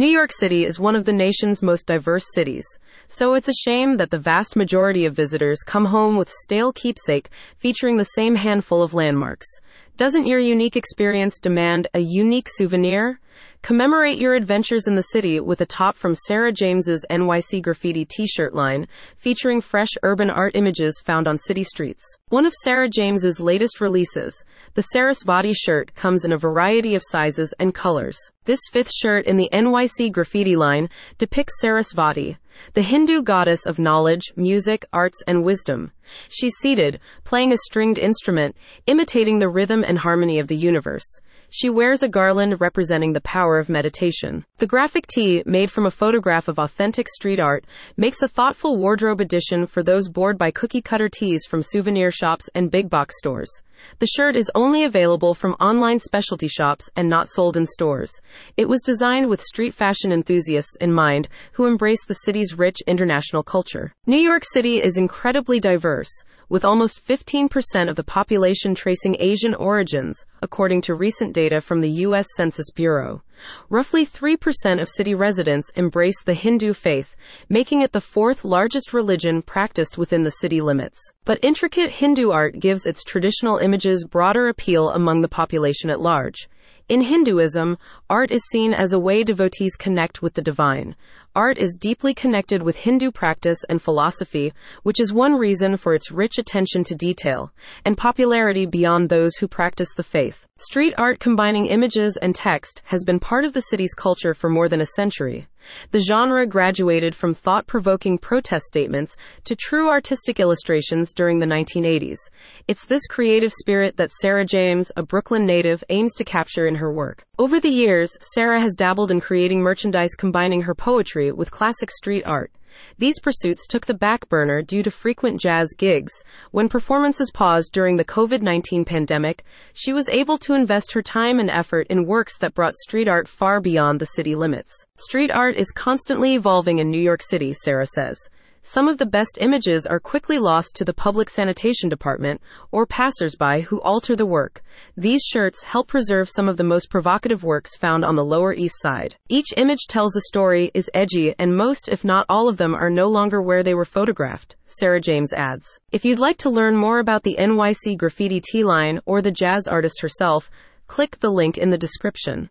New York City is one of the nation's most diverse cities, so it's a shame that the vast majority of visitors come home with stale keepsake featuring the same handful of landmarks. Doesn't your unique experience demand a unique souvenir? Commemorate your adventures in the city with a top from Sarah James's NYC Graffiti t-shirt line, featuring fresh urban art images found on city streets. One of Sarah James's latest releases, the Sarasvati shirt comes in a variety of sizes and colors. This fifth shirt in the NYC Graffiti line depicts Sarasvati, the Hindu goddess of knowledge, music, arts, and wisdom. She's seated, playing a stringed instrument, imitating the rhythm and harmony of the universe. She wears a garland representing the power of meditation. The graphic tee, made from a photograph of authentic street art, makes a thoughtful wardrobe addition for those bored by cookie cutter tees from souvenir shops and big box stores. The shirt is only available from online specialty shops and not sold in stores. It was designed with street fashion enthusiasts in mind who embrace the city's rich international culture. New York City is incredibly diverse with almost 15% of the population tracing Asian origins, according to recent data from the U.S. Census Bureau. Roughly 3% of city residents embrace the Hindu faith, making it the fourth largest religion practiced within the city limits. But intricate Hindu art gives its traditional images broader appeal among the population at large. In Hinduism, art is seen as a way devotees connect with the divine. Art is deeply connected with Hindu practice and philosophy, which is one reason for its rich attention to detail and popularity beyond those who practice the faith. Street art combining images and text has been part of the city's culture for more than a century. The genre graduated from thought provoking protest statements to true artistic illustrations during the 1980s. It's this creative spirit that Sarah James, a Brooklyn native, aims to capture in her work. Over the years, Sarah has dabbled in creating merchandise combining her poetry with classic street art. These pursuits took the back burner due to frequent jazz gigs. When performances paused during the COVID 19 pandemic, she was able to invest her time and effort in works that brought street art far beyond the city limits. Street art is constantly evolving in New York City, Sarah says some of the best images are quickly lost to the public sanitation department or passersby who alter the work. These shirts help preserve some of the most provocative works found on the Lower East Side. Each image tells a story, is edgy, and most, if not all of them, are no longer where they were photographed. Sarah James adds. If you'd like to learn more about the NYC graffiti T line or the jazz artist herself, click the link in the description.